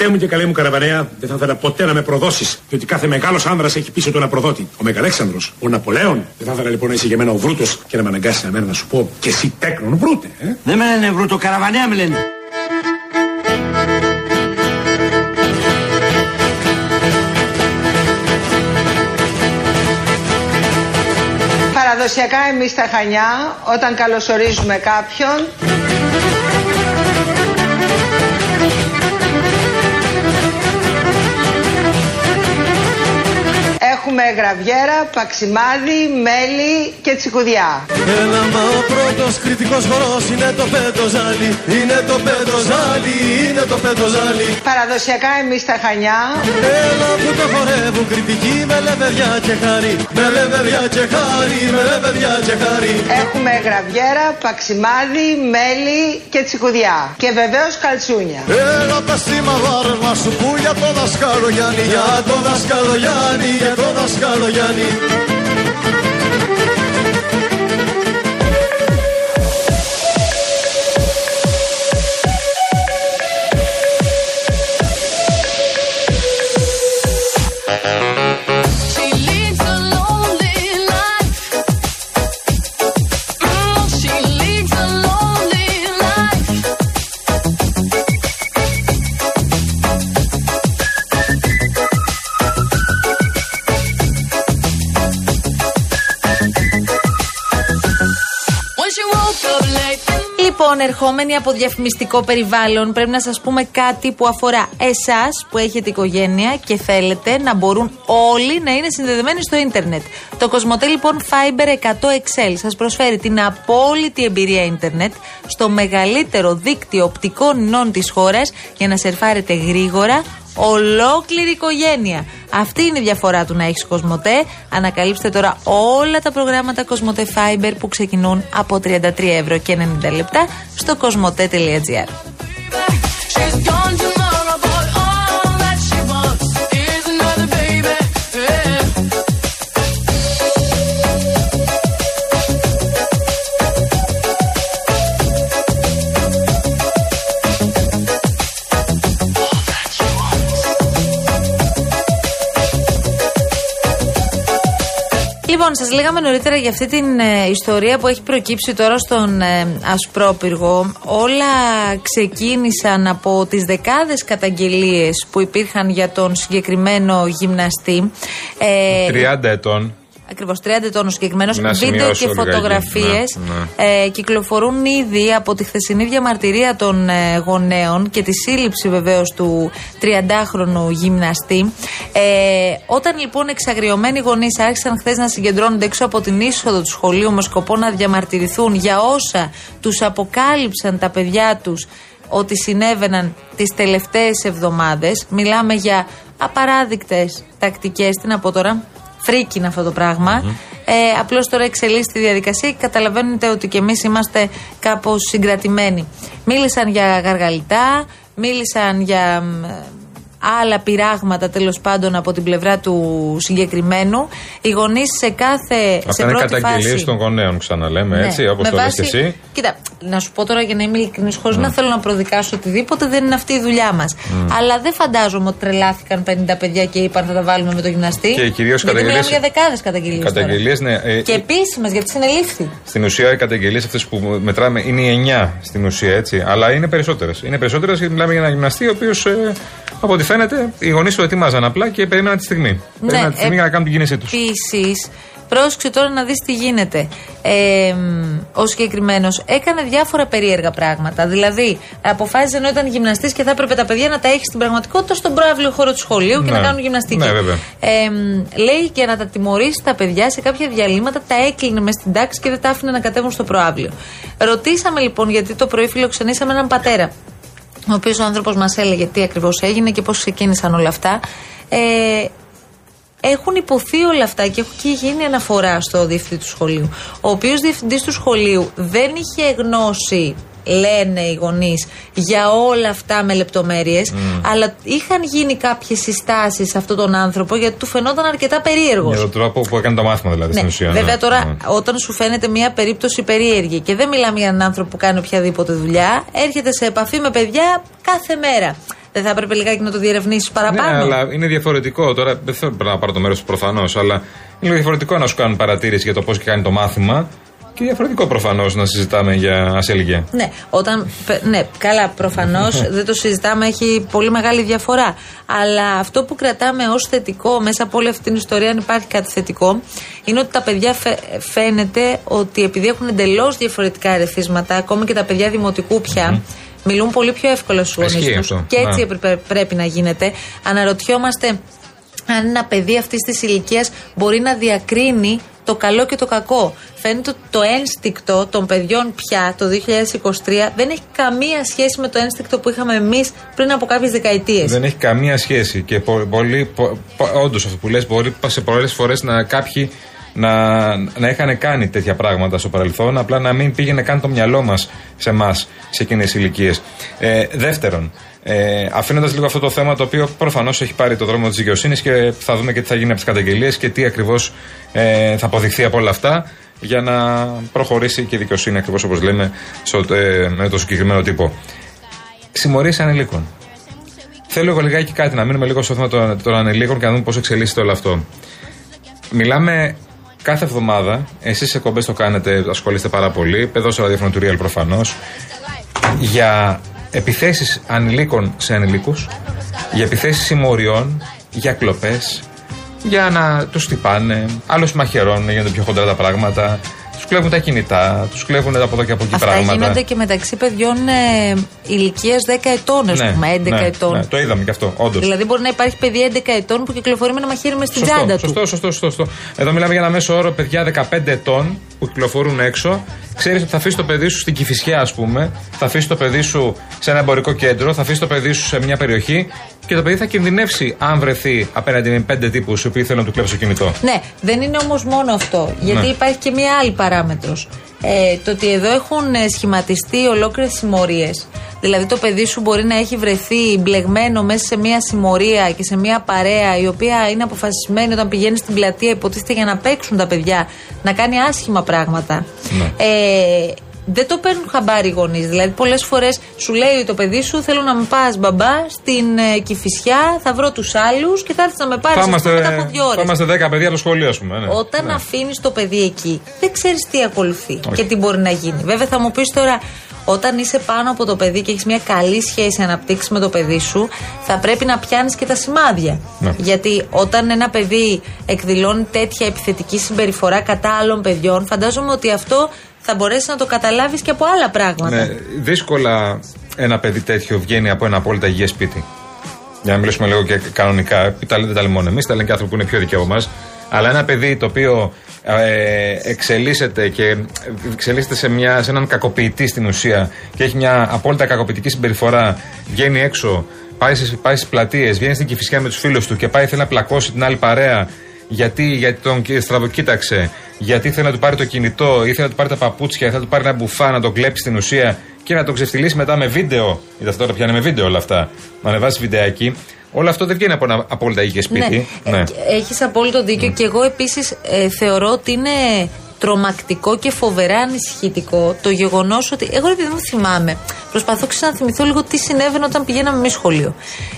Χριστέ μου και καλέ μου καραβανέα, δεν θα ήθελα ποτέ να με προδώσεις. Διότι κάθε μεγάλος άνδρας έχει πίσω του ένα προδότη. Ο Μεγαλέξανδρος, ο Ναπολέον. Δεν θα ήθελα λοιπόν να είσαι για μένα ο Βρούτος και να με αναγκάσεις να, να σου πω και εσύ τέκνον Βρούτε. Ε; Δεν με λένε Βρούτο, καραβανέα με λένε. Παραδοσιακά εμείς στα Χανιά, όταν καλωσορίζουμε κάποιον, έχουμε γραβιέρα, παξιμάδι, μέλι και τσικουδιά. Έλα μα ο πρώτος κριτικός χορός είναι το πέτοζάλι, είναι το πέτοζάλι, είναι το πέτοζάλι. Παραδοσιακά εμείς στα Χανιά. Έλα που το χορεύουν κριτικοί με λεβεδιά και χάρη, με λεβεδιά και χάρη, με λεβεδιά και χάρη. Έχουμε γραβιέρα, παξιμάδι, μέλι και τσικουδιά. Και βεβαίως καλτσούνια. Έλα τα σήμαδάρες να σου πού για το δασκάλο Γιάννη, για το δασκάλο Γιάννη, για το δασκάλο Γιάννη. Λοιπόν, ερχόμενοι από διαφημιστικό περιβάλλον, πρέπει να σας πούμε κάτι που αφορά εσάς που έχετε οικογένεια και θέλετε να μπορούν όλοι να είναι συνδεδεμένοι στο ίντερνετ. Το Κοσμοτέ λοιπόν Fiber 100 Excel σας προσφέρει την απόλυτη εμπειρία ίντερνετ στο μεγαλύτερο δίκτυο οπτικών ινών της χώρας για να σερφάρετε γρήγορα ολόκληρη οικογένεια. Αυτή είναι η διαφορά του να έχει Κοσμοτέ. Ανακαλύψτε τώρα όλα τα προγράμματα Κοσμοτέ Fiber που ξεκινούν από 33 ευρώ και 90 λεπτά στο κοσμοτέ.gr. σας λέγαμε νωρίτερα για αυτή την ε, ιστορία που έχει προκύψει τώρα στον ε, Ασπρόπυργο. Όλα ξεκίνησαν από τις δεκάδες καταγγελίες που υπήρχαν για τον συγκεκριμένο γυμναστή. Ε, 30 ετών. Ακριβώς 30 ετών ο συγκεκριμένος. Να Βίντεο σημειώσω και λιγάκι. φωτογραφίες Ναι, ε, κυκλοφορούν ήδη από τη χθεσινή διαμαρτυρία των ε, γονέων και τη σύλληψη βεβαίως του 30χρονου γυμναστή. Ε, όταν λοιπόν εξαγριωμένοι γονείς άρχισαν χθες να συγκεντρώνονται έξω από την είσοδο του σχολείου με σκοπό να διαμαρτυρηθούν για όσα τους αποκάλυψαν τα παιδιά τους ότι συνέβαιναν τις τελευταίες εβδομάδες. Μιλάμε για απαράδεικτες τακτικές, τι να πω τώρα, φρίκι είναι αυτό το πραγμα Ε, Απλώς τώρα εξελίσσεται η διαδικασία και καταλαβαίνετε ότι και εμείς είμαστε κάπως συγκρατημένοι. Μίλησαν για γαργαλιτά, μίλησαν για μ, άλλα πειράγματα τέλος πάντων από την πλευρά του συγκεκριμένου. Οι γονείς σε κάθε. Αυτά σε είναι πρώτη καταγγελίες φάση, των γονέων, ξαναλέμε ναι, έτσι, όπως με το λες βάση- και εσύ. Κοίτα, να σου πω τώρα για να είμαι ειλικρινής, χωρίς Ναι. να θέλω να προδικάσω οτιδήποτε, δεν είναι αυτή η δουλειά μας. Αλλά δεν φαντάζομαι ότι τρελάθηκαν 50 παιδιά και είπαν θα τα βάλουμε με το γυμναστή. Και κυρίως Γιατί καταγγελίες- μιλάμε για δεκάδες καταγγελίες. Καταγγελίες, ναι. ε, Και επίσημες, γιατί συνελήφθη. Στην ουσία, οι καταγγελίες αυτές που μετράμε είναι οι 9 στην ουσία, έτσι. Αλλά είναι περισσότερες. Είναι περισσότερες γιατί μιλάμε για ένα γυμναστή, ο οποίος, ε, από ό,τι φαίνεται, οι γονείς του ετοιμάζαν απλά και περίμεναν τη στιγμή. περίμεναν τη στιγμή για να κάνουν την κίνησή τους. Επίσης, πρόσεξε τώρα να δεις τι γίνεται. Ε, μ, ο συγκεκριμένος έκανε διάφορα περίεργα πράγματα. Δηλαδή, αποφάσισε ενώ ήταν γυμναστής και θα έπρεπε τα παιδιά να τα έχει στην πραγματικότητα στον προάβλιο χώρο του σχολείου και Ναι. να κάνουν γυμναστική. Ναι, βέβαια. Ε, μ, λέει και να τα τιμωρήσει τα παιδιά σε κάποια διαλύματα, τα έκλεινε μες στην τάξη και δεν τα άφηνε να κατέβουν στο προάβλιο. Ρωτήσαμε λοιπόν, γιατί το πρωί φιλοξενήσαμε έναν πατέρα, ο οποίος ο άνθρωπος μας έλεγε τι ακριβώς έγινε και πώς ξεκίνησαν όλα αυτά. Ε, έχουν υποθεί όλα αυτά και έχει γίνει αναφορά στο διευθυντή του σχολείου. Ο οποίος διευθυντής του σχολείου δεν είχε γνώση, λένε οι γονείς, για όλα αυτά με λεπτομέρειες, αλλά είχαν γίνει κάποιες συστάσεις σε αυτόν τον άνθρωπο γιατί του φαινόταν αρκετά περίεργος. Για τον τρόπο που έκανε το μάθημα, δηλαδή, στην Ναι, ουσία. βέβαια ναι. τώρα, Ναι. όταν σου φαίνεται μια περίπτωση περίεργη και δεν μιλάμε για έναν άνθρωπο που κάνει οποιαδήποτε δουλειά, έρχεται σε επαφή με παιδιά κάθε μέρα. Δεν θα έπρεπε λιγάκι να το διερευνήσεις παραπάνω. Ναι, αλλά είναι διαφορετικό. Τώρα δεν θέλω να πάρω το μέρος του προφανώς, αλλά είναι διαφορετικό να σου κάνουν παρατήρηση για το πώς κάνει το μάθημα και διαφορετικό προφανώς να συζητάμε για ασέλγεια. Ναι, όταν. πε- Ναι, καλά, προφανώς δεν το συζητάμε, έχει πολύ μεγάλη διαφορά. Αλλά αυτό που κρατάμε ως θετικό μέσα από όλη αυτή την ιστορία, αν υπάρχει κάτι θετικό, είναι ότι τα παιδιά φαι- φαίνεται ότι επειδή έχουν εντελώς διαφορετικά ερεθίσματα, ακόμα και τα παιδιά δημοτικού πια, μιλούν πολύ πιο εύκολα στους Ισχύει γονεί τους. αυτό, Και έτσι ναι. έπρεπε- πρέπει να γίνεται. Αναρωτιόμαστε αν ένα παιδί αυτής της ηλικίας μπορεί να διακρίνει το καλό και το κακό. Φαίνεται ότι το ένστικτο των παιδιών πια το 2023 δεν έχει καμία σχέση με το ένστικτο που είχαμε εμείς πριν από κάποιες δεκαετίες. Δεν έχει καμία σχέση. Και πο, πολύ, πο, όντως αυτό που λες μπορεί σε πολλές φορές να κάποιοι να, να είχαν κάνει τέτοια πράγματα στο παρελθόν, απλά να μην πήγαινε καν το μυαλό μας σε εμάς, σε εκείνες τις ηλικίες. Ε, δεύτερον, ε, αφήνοντας λίγο αυτό το θέμα το οποίο προφανώς έχει πάρει το δρόμο της δικαιοσύνης και θα δούμε και τι θα γίνει από τις καταγγελίες και τι ακριβώς ε, θα αποδειχθεί από όλα αυτά για να προχωρήσει και η δικαιοσύνη ακριβώς όπως λέμε στο, ε, με το συγκεκριμένο τύπο. Συμμορίες ανηλίκων. Θέλω εγώ λιγάκι κάτι να μείνουμε λίγο στο θέμα των, των ανηλίκων και να δούμε πώς εξελίσσεται όλο αυτό. Μιλάμε κάθε εβδομάδα, εσείς σε κομπές το κάνετε, ασχολείστε πάρα πολύ, εδώ στο ραδιόφωνο του Real προφανώς, για επιθέσεις ανηλίκων σε ανηλίκους, για επιθέσεις συμμοριών, για κλοπές, για να τους χτυπάνε, άλλους μαχαιρώνουν, γίνονται πιο χοντρά τα πράγματα, τους κλέβουν τα κινητά, τους κλέβουν από εδώ και από εκεί Αυτά πράγματα. γίνονται και μεταξύ παιδιών ε, ηλικίας 10 ετών, ας πούμε, 11 ναι, ετών. ναι, το είδαμε και αυτό, όντως. Δηλαδή, μπορεί να υπάρχει παιδί 11 ετών που κυκλοφορεί με ένα μαχαίρι μες στην τσάντα του. σωστό, σωστό, σωστό, σωστό. Εδώ μιλάμε για ένα μέσο όρο παιδιά 15 ετών που κυκλοφορούν έξω. Ξέρεις ότι θα αφήσεις το παιδί σου στην Κυφυσιά, ας πούμε, θα αφήσεις το παιδί σου σε ένα εμπορικό κέντρο, θα αφήσεις το παιδί σου σε μια περιοχή και το παιδί θα κινδυνεύσει αν βρεθεί απέναντι με πέντε τύπους οι οποίοι θέλουν να του κλέψουν το κινητό. Ναι, δεν είναι όμως μόνο αυτό. Γιατί Ναι. υπάρχει και μία άλλη παράμετρος. Ε, το ότι εδώ έχουν ε, σχηματιστεί ολόκληρες συμμορίες. Δηλαδή το παιδί σου μπορεί να έχει βρεθεί μπλεγμένο μέσα σε μία συμμορία και σε μία παρέα η οποία είναι αποφασισμένη όταν πηγαίνει στην πλατεία, υποτίθεται για να παίξουν τα παιδιά, να κάνει άσχημα πράγματα. Ναι. Ε, δεν το παίρνουν χαμπάρι οι γονείς. Δηλαδή, πολλές φορές σου λέει το παιδί σου: Θέλω να με πας μπαμπά στην ε, Κηφισιά, θα βρω τους άλλους και θα έρθεις να με πάρεις Θα είμαστε, μετά από δύο ώρες. θα είμαστε 10 παιδιά από το σχολείο, ας πούμε. Ναι. Όταν Ναι. αφήνεις το παιδί εκεί, δεν ξέρεις τι ακολουθεί και τι μπορεί να γίνει. Βέβαια, θα μου πεις τώρα, όταν είσαι πάνω από το παιδί και έχεις μια καλή σχέση αναπτύξεις με το παιδί σου, θα πρέπει να πιάνεις και τα σημάδια. Ναι. Γιατί όταν ένα παιδί εκδηλώνει τέτοια επιθετική συμπεριφορά κατά άλλων παιδιών, φαντάζομαι ότι αυτό θα μπορέσεις να το καταλάβεις και από άλλα πράγματα. Ναι, δύσκολα ένα παιδί τέτοιο βγαίνει από ένα απόλυτα υγιές σπίτι. Για να μιλήσουμε λίγο και κανονικά. Τα λέτε τα λέμε μόνο εμείς, τα λένε και άνθρωποι που είναι πιο δικαιό από εμάς. Αλλά ένα παιδί το οποίο ε, εξελίσσεται και εξελίσσεται σε, μια, σε έναν κακοποιητή στην ουσία και έχει μια απόλυτα κακοποιητική συμπεριφορά, βγαίνει έξω, πάει στις πάει στις πλατείες, βγαίνει στην κυφισιά με τους φίλους του και πάει θέλει να πλακώσει την άλλη παρέα γιατί, γιατί τον κοι- στραβοκοίταξε, γιατί θέλει να του πάρει το κινητό, ή θέλει να του πάρει τα παπούτσια, ή θέλει να του πάρει ένα μπουφά, να τον κλέψει στην ουσία και να τον ξεφτυλίσει μετά με βίντεο. Είδατε τώρα πια είναι με βίντεο όλα αυτά. Να ανεβάσεις βιντεάκι. Όλο αυτό δεν βγαίνει από ένα απόλυτα υγιές σπίτι. Ναι, Ναι. έχεις απόλυτο δίκιο και εγώ επίσης θεωρώ ότι είναι τρομακτικό και φοβερά ανησυχητικό το γεγονός ότι. Εγώ επειδή μου θυμάμαι, προσπαθώ ξανά να θυμηθώ λίγο τι συνέβαινε όταν πηγαίναμε εμείς σχολείο.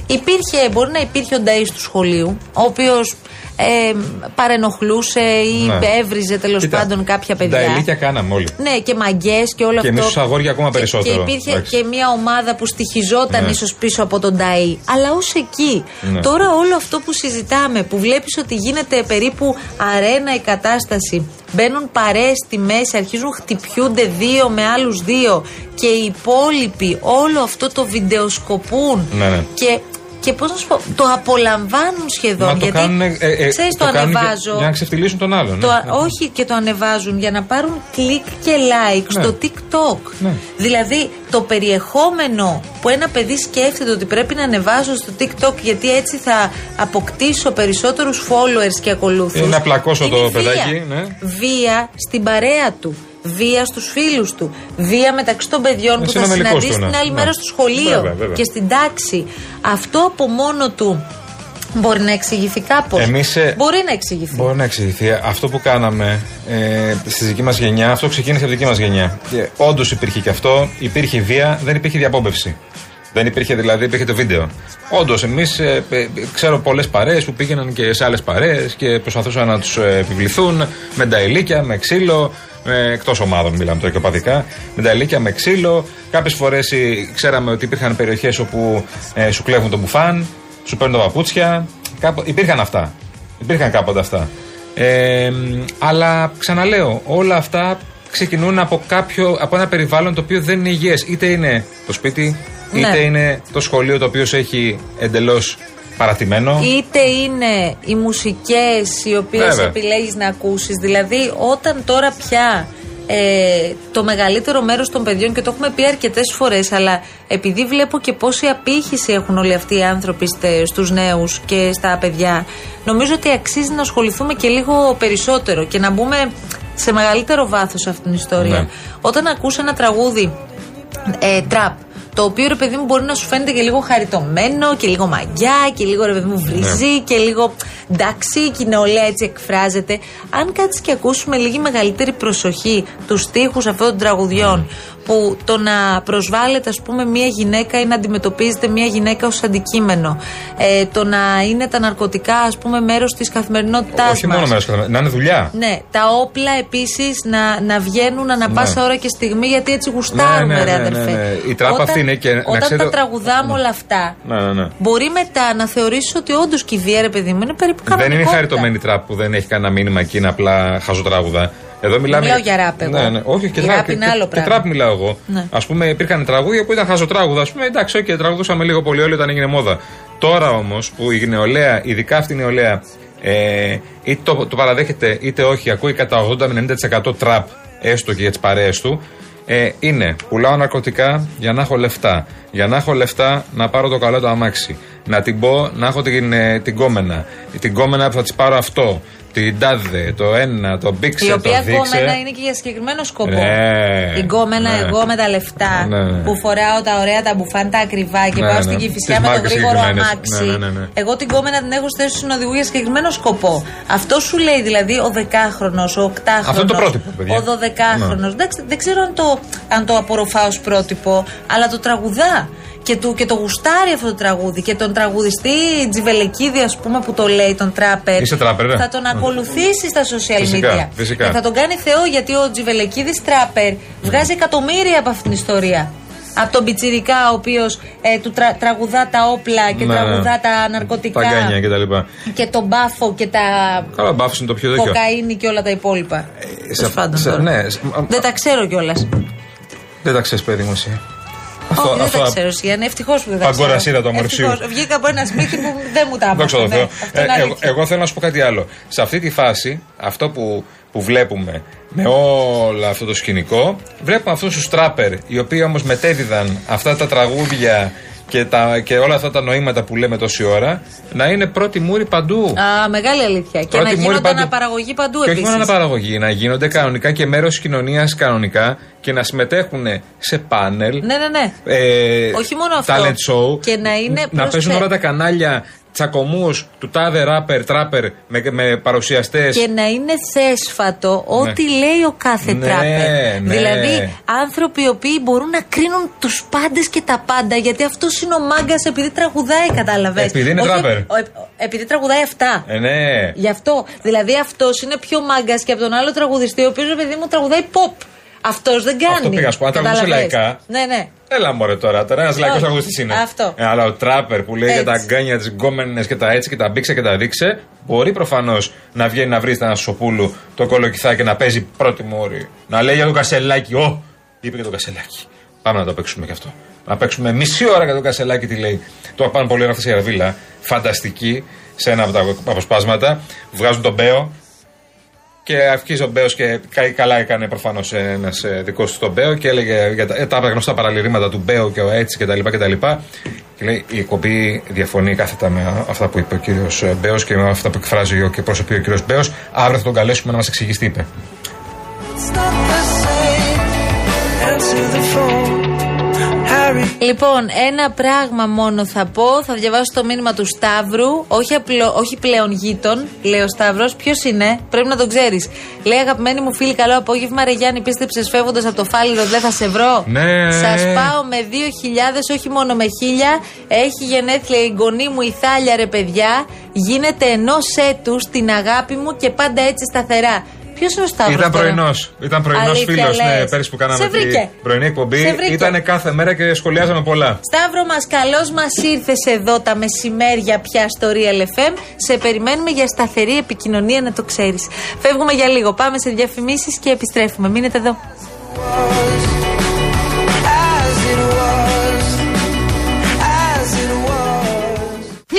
Υπήρχε, μπορεί να υπήρχε ο Νταΐς του σχολείου, ο οποίος ε, παρενοχλούσε ή Ναι. έβριζε τέλος Κοίτα, πάντων κάποια παιδιά. Τα ηλίκια κάναμε όλοι. Ναι, και μαγκές και όλο Και αυτό. εμείς ως αγόρια ακόμα Και- περισσότερο. Και υπήρχε Εντάξει. και μια ομάδα που στοιχιζόταν Ναι. ίσως πίσω από τον Νταΐ. Αλλά ως εκεί. Ναι. Τώρα όλο αυτό που συζητάμε, που βλέπεις ότι γίνεται περίπου αρένα η κατάσταση, μπαίνουν παρέες στη μέση, αρχίζουν χτυπιούνται δύο με άλλους δύο και οι υπόλοιποι όλο αυτό το βιντεοσκοπούν. Ναι, ναι. Και, και πώς να σου πω, το απολαμβάνουν σχεδόν. Μα το γιατί κάνουν, ε, ε, ξέρεις, το, κάνουν για- ανεβάζω. Για, να ξεφτυλίσουν τον άλλον. Το, ναι. α- όχι και το ανεβάζουν για να πάρουν κλικ και like Ναι. στο TikTok. Ναι. Δηλαδή το περιεχόμενο που ένα παιδί σκέφτεται ότι πρέπει να ανεβάσω στο TikTok γιατί έτσι θα αποκτήσω περισσότερους followers και ακολούθους. Είναι να πλακώσω είναι το βία. παιδάκι, ναι. Βία στην παρέα του. Βία στους φίλους του. Βία μεταξύ των παιδιών Ε, που θα συνομιλικός συναντήσει του, ναι. την άλλη Ναι. μέρα στο σχολείο Βέβαια, βέβαια. και στην τάξη. Αυτό από μόνο του μπορεί να εξηγηθεί κάπως. Εμείς, ε, Μπορεί να εξηγηθεί. Μπορεί να εξηγηθεί. Αυτό που κάναμε ε, στη δική μας γενιά, αυτό ξεκίνησε από τη δική μας γενιά. Όντως υπήρχε και αυτό, υπήρχε βία, δεν υπήρχε διαπόμπευση. Δεν υπήρχε δηλαδή, υπήρχε το βίντεο. Όντως, εμείς ξέρω πολλές παρέες που πήγαιναν και σε άλλες παρέες και προσπαθούσαν να τους επιβληθούν με νταηλίκια, με ξύλο, εκτός ομάδων μιλάμε τώρα και οπαδικά, με νταηλίκια, με ξύλο. Κάποιες φορές ξέραμε ότι υπήρχαν περιοχές όπου ε, σου κλέβουν το μπουφάν, σου παίρνουν τα παπούτσια. Κάπου, υπήρχαν αυτά. Υπήρχαν κάποτε αυτά. Ε, αλλά ξαναλέω, όλα αυτά ξεκινούν από, κάποιο, από ένα περιβάλλον το οποίο δεν είναι υγιές. Είτε είναι το σπίτι, Ναι. Είτε είναι το σχολείο το οποίο σε έχει εντελώς παρατημένο. Είτε είναι οι μουσικές οι οποίες Βέβαια. επιλέγεις να ακούσεις. Δηλαδή όταν τώρα πια ε, το μεγαλύτερο μέρος των παιδιών και το έχουμε πει αρκετές φορές αλλά επειδή βλέπω και πόση απήχηση έχουν όλοι αυτοί οι άνθρωποι στε- στους νέους και στα παιδιά νομίζω ότι αξίζει να ασχοληθούμε και λίγο περισσότερο και να μπούμε σε μεγαλύτερο βάθος σε αυτήν την ιστορία. Ναι. Όταν ακούς ένα τραγούδι ε, τραπ. Το οποίο ρε παιδί μου μπορεί να σου φαίνεται και λίγο χαριτωμένο και λίγο μαγιά και λίγο ρε παιδί μου βρίζει και λίγο εντάξει και η νεολαία έτσι εκφράζεται. Αν κάτσεις και ακούσουμε λίγη μεγαλύτερη προσοχή τους στίχους αυτών των τραγουδιών που το να προσβάλλεται ας πούμε μια γυναίκα ή να αντιμετωπίζεται μια γυναίκα ως αντικείμενο ε, το να είναι τα ναρκωτικά ας πούμε μέρος της καθημερινότητάς Όχι μας μόνο μέρος καθημερινά, να είναι δουλειά. ναι, τα όπλα επίσης να, να βγαίνουν ανα πάσα Ναι. ώρα και στιγμή γιατί έτσι γουστάρουμε, Ναι, ναι, ρε ναι, αδερφέ. ναι, ναι. Η τράπα όταν, αυτή είναι και να Όταν ξέρετε- τα τραγουδάμε όλα αυτά, Ναι, ναι, ναι. μπορεί μετά να θεωρήσεις ότι όντως και η βία, ρε παιδί μου, είναι περίπου Δεν είναι η κανονικότητα. χαριτωμένη τραπ που δεν έχει κανένα μήνυμα εκεί, είναι απλά χαζοτράγουδα. Εδώ μιλάμε. Μιλάω για ράπ εγώ. Ναι, ναι, όχι, και Η τραπ. ράπ και- είναι και- άλλο και πράγμα. τραπ μιλάω εγώ. Ναι. Α πούμε, υπήρχαν τραγούδια που ήταν χαζοτράγουδα. Α πούμε, εντάξει, okay, τραγουδούσαμε λίγο πολύ όλοι όταν έγινε μόδα. Τώρα όμως που η νεολαία, ειδικά αυτή η νεολαία, ε, είτε το, το παραδέχεται είτε όχι, ακούει κατά 80 με 90% τραπ, έστω και για τις παρέες του. Ε, είναι πουλάω ναρκωτικά για να έχω λεφτά. Για να έχω λεφτά να πάρω το καλό το αμάξι. Να την πω να έχω την, ε, την κόμενα. Την κόμενα που θα της πάρω αυτό. Την τάδε, το ένα, το μπήξε, Η το οποία δείξε. γκόμενα είναι και για συγκεκριμένο σκοπό. Ναι. Η γκόμενα Ναι. εγώ με τα λεφτά Ναι, ναι. που φοράω τα ωραία τα μπουφάν τα ακριβά και Ναι, πάω ναι. στην Τις κυφισιά με το μάρκες γρήγορο συγκεκριμένες. αμάξι. Ναι, ναι, ναι, ναι. Εγώ την γκόμενα την έχω στη θέση του συνοδηγού για συγκεκριμένο σκοπό. Αυτό σου λέει δηλαδή ο δεκάχρονος, ο οκτάχρονος. Αυτό είναι το πρότυπο, παιδιά. Ο δωδεκάχρονος. Εντάξει, Δεν ξέρω αν το, αν το απορροφά ως πρότυπο, αλλά το τραγουδά. Και, του, και το γουστάρει αυτό το τραγούδι. Και τον τραγουδιστή Τζιβελεκίδη, ας πούμε, που το λέει, τον τράπερ. Είσαι τράπερ, ε; Θα τον ακολουθήσει στα social Φυσικά, media. φυσικά. Και θα τον κάνει Θεό γιατί ο Τζιβελεκίδης τράπερ βγάζει εκατομμύρια από αυτήν την ιστορία. Από τον Πιτσιρικά, ο οποίος ε, του τρα- τραγουδά τα όπλα και Ναι, ναι. τραγουδά τα ναρκωτικά. Τα γκάνια και τα λοιπά. και τον μπάφο και τα Καλά, μπάφος είναι το πιο δίκαιο. κοκαίνη και όλα τα υπόλοιπα. σε- Τέλος πάντων σε- τώρα. ναι, σε- α- Δεν τα ξέρω κιόλας. Δεν τα ξέρεις, παιδί μου, εσύ. Όχι, δεν τα ξέρω, Σιάννη. Ευτυχώς που δεν τα ξέρω. Παγκορασίρα του αμορφιού. Ευτυχώς. Βγήκα από ένα σπίτι που δεν μου τα Δόξα τω έπαθε. Θεώ. Ναι, αυτό Ε, είναι εγώ, αλήθεια. εγώ θέλω να σου πω κάτι άλλο. Σε αυτή τη φάση, αυτό που, που βλέπουμε με όλο αυτό το σκηνικό, βλέπουμε αυτούς τους τράπερ, οι οποίοι όμως μετέδιδαν αυτά τα τραγούδια και, τα, και όλα αυτά τα νοήματα που λέμε τόση ώρα, να είναι πρώτη μούρη παντού. Α, μεγάλη αλήθεια. Και Πρώτη να μούρη γίνονται παντού. αναπαραγωγή παντού Και όχι επίσης. μόνο αναπαραγωγή, να γίνονται κανονικά και μέρος τη κοινωνίας κανονικά και να συμμετέχουν σε πάνελ. Ναι, ναι, ναι. ε, Όχι μόνο αυτό. Talent show. Και να είναι Να πρόσθε- παίζουν όλα τα κανάλια τσακωμούς του τάδε ράπερ, τράπερ με, με παρουσιαστές. Και να είναι θέσφατο ό,τι λέει ο κάθε Ναι, τράπερ. ναι. Δηλαδή, άνθρωποι οι οποίοι μπορούν να κρίνουν τους πάντες και τα πάντα. Γιατί αυτός είναι ο μάγκας επειδή τραγουδάει, κατάλαβες. Επειδή είναι τράπερ. επειδή τραγουδάει αυτά. Ε, ναι. Γι' αυτό. Δηλαδή, αυτός είναι πιο μάγκας και από τον άλλο τραγουδιστή, ο οποίος παιδί μου τραγουδάει pop. Αυτός δεν κάνει. Αυτό πήγα να σου πω, αν τραγουδούσε Καταλαβες. λαϊκά. Ναι, ναι. Έλα μωρέ τώρα, τώρα ένας λαϊκός Όχι, τραγουδιστή είναι. αυτό. Ε, αλλά ο τράπερ που λέει για τα Έτσι. γκάνια, τις γκόμενες και τα έτσι και τα μπήξε και τα δείξε, μπορεί προφανώς να βγαίνει να βρει ένα σοπούλου το κολοκυθά και να παίζει πρώτη μόρη. Να λέει για το κασελάκι, Ω! Είπε και το κασελάκι. Πάμε να το παίξουμε κι αυτό. Να παίξουμε μισή ώρα για το κασελάκι τι λέει. Το πάνε πολύ ωραία αυτή η Αρβίλα. Φανταστική σε ένα από τα αποσπάσματα. Βγάζουν τον Μπέο, και αρχίζει ο Μπέος και κα- καλά έκανε προφανώς ένας δικός του τον Μπέο και έλεγε για τα, ε, τα γνωστά παραλυρήματα του Μπέο και ο έτσι κτλ. Και, τα λοιπά. και λέει η εκπομπή διαφωνεί κάθετα με αυτά που είπε ο κύριος Μπέος και με αυτά που εκφράζει ο και προσωπεί ο κύριος Μπέος. Αύριο θα τον καλέσουμε να μας εξηγήσει τι είπε. It's not the same. Λοιπόν, ένα πράγμα μόνο θα πω. Θα διαβάσω το μήνυμα του Σταύρου. Όχι, απλό, όχι πλέον γείτον, λέει ο Σταύρος. Ποιος είναι, πρέπει να τον ξέρεις. Λέει αγαπημένη μου φίλη, καλό απόγευμα. Ρε Γιάννη, πίστεψες φεύγοντας από το φάληρο, δεν θα σε βρω; Ναι. Σας πάω με 2.000, όχι μόνο με 1.000. Έχει γενέθλια η γονή μου η Θάλια, ρε παιδιά. Γίνεται ενός έτους την αγάπη μου και πάντα έτσι σταθερά. Ποιος είναι ο Σταύρος. Ήταν πρωινός. Ήταν πρωινός Αλήθεια φίλος ναι, λες. πέρυσι που κάναμε Σε βρήκε. την πρωινή εκπομπή. Σε βρήκε. Ήταν κάθε μέρα και σχολιάζαμε πολλά. Σταύρο μας, καλώ μας ήρθες εδώ τα μεσημέρια πια στο Real FM. Σε περιμένουμε για σταθερή επικοινωνία, να το ξέρεις. Φεύγουμε για λίγο. Πάμε σε διαφημίσεις και επιστρέφουμε. Μείνετε εδώ.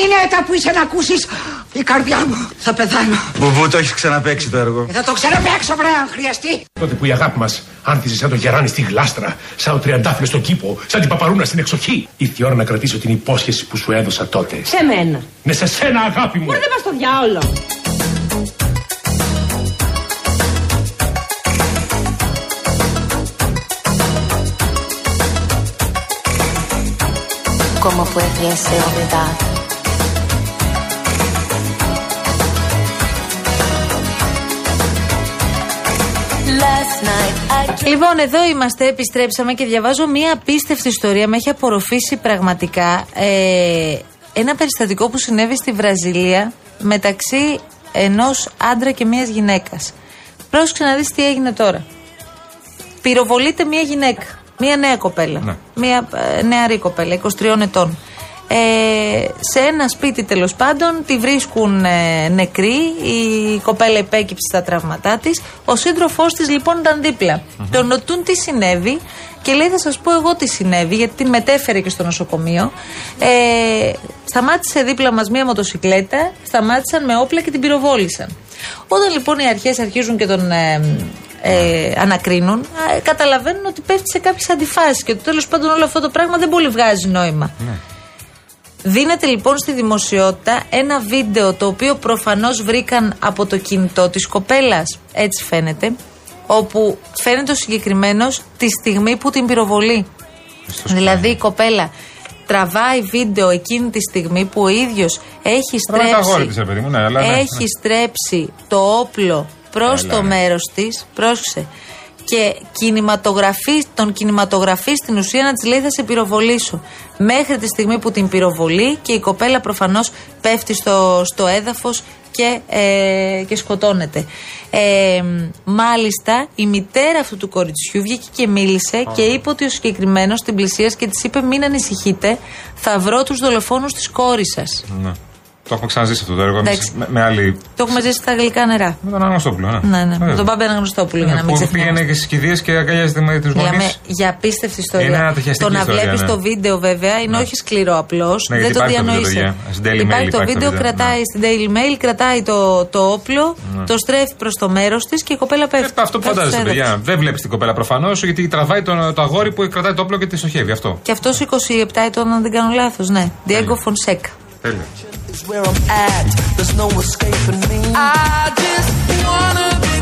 Νινέτα που είσαι να ακούσεις η καρδιά μου θα πεθάνω Μπουμπού, το έχεις ξαναπέξει το έργο. και θα το ξαναπαίξω βρε αν χρειαστεί Τότε που η αγάπη μας άνθιζε σαν το γεράνι στη γλάστρα, σαν ο τριαντάφυλλος στον κήπο, σαν την παπαρούνα στην εξοχή. Ήρθε η ώρα να κρατήσω την υπόσχεση που σου έδωσα τότε. Σε μένα Ναι, σε σένα, αγάπη μου! Δεν πας στο διάολο ¿Cómo pudiese olvidar? Last Λοιπόν, εδώ είμαστε, επιστρέψαμε και διαβάζω μία απίστευτη ιστορία. Με έχει απορροφήσει πραγματικά ε, ένα περιστατικό που συνέβη στη Βραζιλία μεταξύ ενός άντρα και μίας γυναίκας. Πρόσεξε να δεις τι έγινε τώρα. Πυροβολείται μία γυναίκα, μία νέα κοπέλα, Ναι. μία ε, νεαρή κοπέλα, 23 ετών. Ε, σε ένα σπίτι τέλος πάντων τη βρίσκουν ε, νεκρή, η κοπέλα υπέκυψε στα τραύματά της Ο σύντροφός της λοιπόν ήταν δίπλα. Τον ρωτούν τι συνέβη και λέει: Θα σας πω εγώ τι συνέβη, γιατί την μετέφερε και στο νοσοκομείο. Ε, σταμάτησε δίπλα μας μία μοτοσυκλέτα, σταμάτησαν με όπλα και την πυροβόλησαν. Όταν λοιπόν οι αρχές αρχίζουν και τον ε, ε, ανακρίνουν, ε, καταλαβαίνουν ότι πέφτει σε κάποιες αντιφάσεις και το τέλος πάντων όλο αυτό το πράγμα δεν πολύ βγάζει νόημα. Δίνεται λοιπόν στη δημοσιότητα ένα βίντεο το οποίο προφανώς βρήκαν από το κινητό της κοπέλας, έτσι φαίνεται, όπου φαίνεται ο συγκεκριμένος τη στιγμή που την πυροβολεί. Δηλαδή η κοπέλα τραβάει βίντεο εκείνη τη στιγμή που ο ίδιος έχει Τραβάει τα αγόρι στρέψει, της, ρε παιδί μου, ναι, αλλά ναι, έχει ναι. στρέψει το όπλο προς Έλα, το ναι. μέρος της, πρόσεξε, και κινηματογραφεί, τον κινηματογραφεί στην ουσία να της λέει θα σε πυροβολήσω. Μέχρι τη στιγμή που την πυροβολεί και η κοπέλα προφανώς πέφτει στο, στο έδαφος και, ε, και σκοτώνεται. Ε, μάλιστα η μητέρα αυτού του κοριτσιού βγήκε και μίλησε και είπε ότι ο συγκεκριμένος την πλησίασε και της είπε μην ανησυχείτε θα βρω τους δολοφόνους της κόρης σας. Ναι. Το έχουμε ξαναζήσει αυτό το έργο εμείς, Εντάξει. με, με άλλη. Το έχουμε ζήσει στα γλυκά νερά. Με τον Αναγνωστόπουλο, ναι. Ναι, ναι. Με Βέβαια. τον Πάμπη Αναγνωστόπουλο για να μην Που ξεχνάμε. πήγαινε και στις κηδείες και αγκαλιάζεται με του Μιλάμε γονείς. για απίστευτη ιστορία. Είναι ατυχιαστική το να ιστορία, βλέπεις ναι. το βίντεο βέβαια είναι όχι σκληρό απλώς. Ναι, δεν γιατί το υπάρχει το βίντεο, διανοείσαι. παιδιά. Στην Daily Mail Υπάρχει το υπάρχει το βίντεο, βίντεο, κρατάει ναι. στην Daily Mail, κρατάει το, το όπλο, το στρέφει προς το μέρος της και η κοπέλα πέφτει. Ε, αυτό που Πέφτει φαντάζεσαι, στο έδαφος. παιδιά. Δεν βλέπεις την κοπέλα προφανώς, γιατί τραβάει το, το αγόρι που κρατάει το όπλο και τη στοχεύει. Αυτό. Και αυτός 27 ετών, αν δεν κάνω λάθος, ναι. Diego Fonseca. Τέλεια. Where I'm at. There's no escaping me. I just wanna be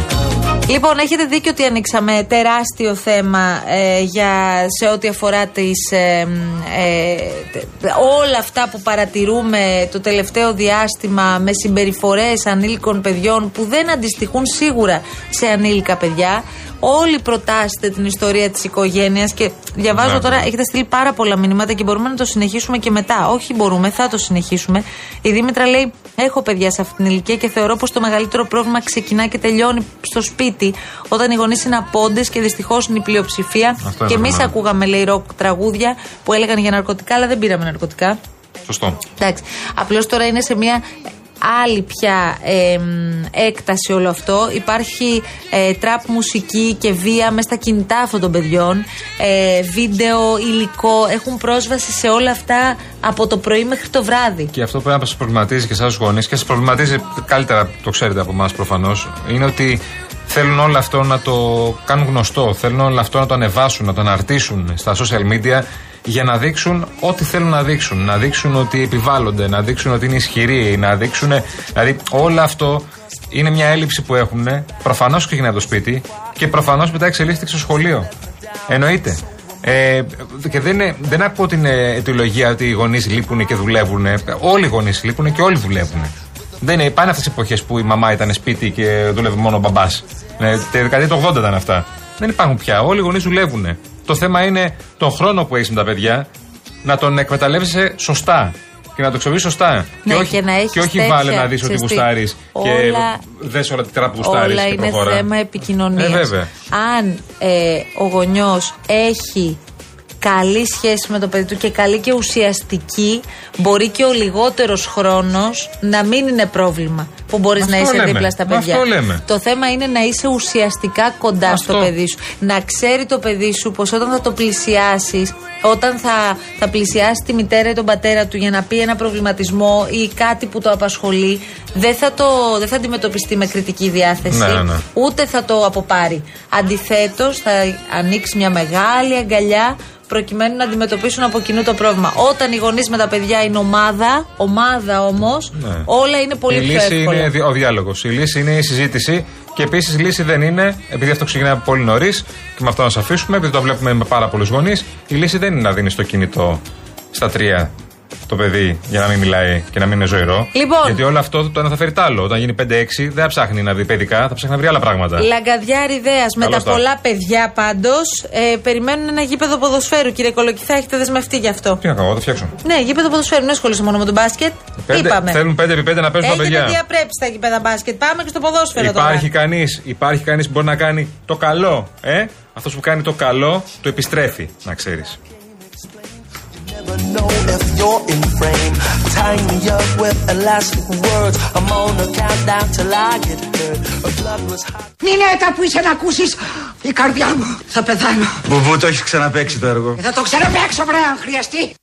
Λοιπόν, έχετε δίκιο ότι ανοίξαμε τεράστιο θέμα ε, για, σε ό,τι αφορά τις, ε, ε, τε- όλα αυτά που παρατηρούμε το τελευταίο διάστημα με συμπεριφορές ανήλικων παιδιών που δεν αντιστοιχούν σίγουρα σε ανήλικα παιδιά. Όλοι προτάσετε την ιστορία της οικογένειας και διαβάζω Ναι. τώρα, έχετε στείλει πάρα πολλά μηνύματα και μπορούμε να το συνεχίσουμε και μετά. Όχι μπορούμε, θα το συνεχίσουμε. Η Δήμητρα λέει: Έχω παιδιά σε αυτήν την ηλικία και θεωρώ πως το μεγαλύτερο πρόβλημα ξεκινά και τελειώνει στο σπίτι, όταν οι γονείς είναι απόντες και δυστυχώς είναι η πλειοψηφία. Αυτό είναι και το εμεί πρόβλημα. ακούγαμε, λέει, ροκ τραγούδια που έλεγαν για ναρκωτικά, αλλά δεν πήραμε ναρκωτικά. Σωστό. Εντάξει. Απλώς τώρα είναι σε μια άλλη πια ε, μ, έκταση όλο αυτό. Υπάρχει ε, τραπ μουσική και βία μέσα στα κινητά αυτών των παιδιών. Ε, βίντεο, υλικό. Έχουν πρόσβαση σε όλα αυτά από το πρωί μέχρι το βράδυ. Και αυτό πρέπει να σας προβληματίζει και εσά του γονείς και σας προβληματίζει καλύτερα, το ξέρετε από εμάς προφανώς, είναι ότι θέλουν όλο αυτό να το κάνουν γνωστό. Θέλουν όλο αυτό να το ανεβάσουν, να το αναρτήσουν στα social media για να δείξουν ό,τι θέλουν να δείξουν. Να δείξουν ότι επιβάλλονται, να δείξουν ότι είναι ισχυροί, να δείξουν. Δηλαδή, όλο αυτό είναι μια έλλειψη που έχουν. Προφανώς ξεκινάει από το σπίτι και προφανώς μετά εξελίσσεται και στο σχολείο. Εννοείται. Ε, και δεν, είναι- δεν ακούω την ε, αιτιολογία ότι οι γονείς λείπουν και δουλεύουν. Όλοι οι γονείς λείπουν και όλοι δουλεύουν. Δεν είναι, πάνε αυτές τις εποχές που η μαμά ήταν σπίτι και δούλευε μόνο ο μπαμπάς. Ε, τη δεκαετία του 80 ήταν αυτά. Δεν υπάρχουν πια. Όλοι οι γονείς δουλεύουν. Το θέμα είναι τον χρόνο που έχεις με τα παιδιά να τον εκμεταλλεύεσαι σωστά και να το ξοδεύει σωστά. Ναι, και όχι, και να έχεις όχι τέτοια, βάλε να δεις ότι ξέρεις τι, γουστάρεις και όλα- δες όλα τη τράπου γουστάρεις. Όλα και είναι προχώρα. θέμα επικοινωνίας. Ε, βέβαια. Αν ε, ο γονιός έχει καλή σχέση με το παιδί του και καλή και ουσιαστική, μπορεί και ο λιγότερος χρόνος να μην είναι πρόβλημα που μπορείς Αυτό να είσαι λέμε. δίπλα στα παιδιά. Αυτό λέμε. Το θέμα είναι να είσαι ουσιαστικά κοντά Αυτό. στο παιδί σου. Να ξέρει το παιδί σου πως όταν θα το πλησιάσεις, όταν θα, θα πλησιάσει τη μητέρα ή τον πατέρα του για να πει ένα προβληματισμό ή κάτι που το απασχολεί, δεν θα, το, δεν θα αντιμετωπιστεί με κριτική διάθεση, Ναι, ναι. ούτε θα το αποπάρει. Αντιθέτως, θα ανοίξει μια μεγάλη αγκαλιά προκειμένου να αντιμετωπίσουν από κοινού το πρόβλημα. Όταν οι γονείς με τα παιδιά είναι ομάδα, ομάδα όμως, Ναι. όλα είναι πολύ η πιο λύση εύκολα. Είναι δι- ο διάλογος. Η λύση είναι η συζήτηση. Και επίσης η λύση δεν είναι, επειδή αυτό ξεκινάει από πολύ νωρίς και με αυτό να σα αφήσουμε, επειδή το βλέπουμε με πάρα πολλούς γονείς, η λύση δεν είναι να δίνεις το κινητό στα τρία το παιδί για να μην μιλάει και να μην είναι ζωηρό. Λοιπόν. Γιατί όλο αυτό το ένα θα φέρει τ' άλλο. Όταν γίνει 5-6, δεν θα ψάχνει να δει παιδικά, θα ψάχνει να βρει άλλα πράγματα. Λαγκαδιά ιδέας με Καλώς τα τα. πολλά παιδιά πάντως. Ε, περιμένουν ένα γήπεδο ποδοσφαίρου. Κύριε Κολοκυθά, έχετε δεσμευτεί γι' αυτό. Τι να κάνω, εγώ το φτιάξω. Ναι, γήπεδο ποδοσφαίρου. Δεν ασχολείσαι μόνο με τον μπάσκετ. Πέντε- Είπαμε. Θέλουν 5x5 να παίζουν τα Έχετε παιδιά. διαπρέψει τα γήπεδα μπάσκετ. Πάμε και στο ποδόσφαιρο Υπάρχει τώρα. κανείς υπάρχει κανείς που μπορεί να κάνει το καλό. Ε; Αυτός που κάνει το καλό το επιστρέφει, να ξέρεις. Never know if you're in frame. Tying me up with elastic words. I'm on a countdown till I get hurt. Her blood was hot. Νινέτα που είσαι να ακούσεις η καρδιά μου θα πεθάνω Μπουμπού, το έχεις ξαναπέξει το έργο. και θα το ξαναπαίξω βρε αν χρειαστεί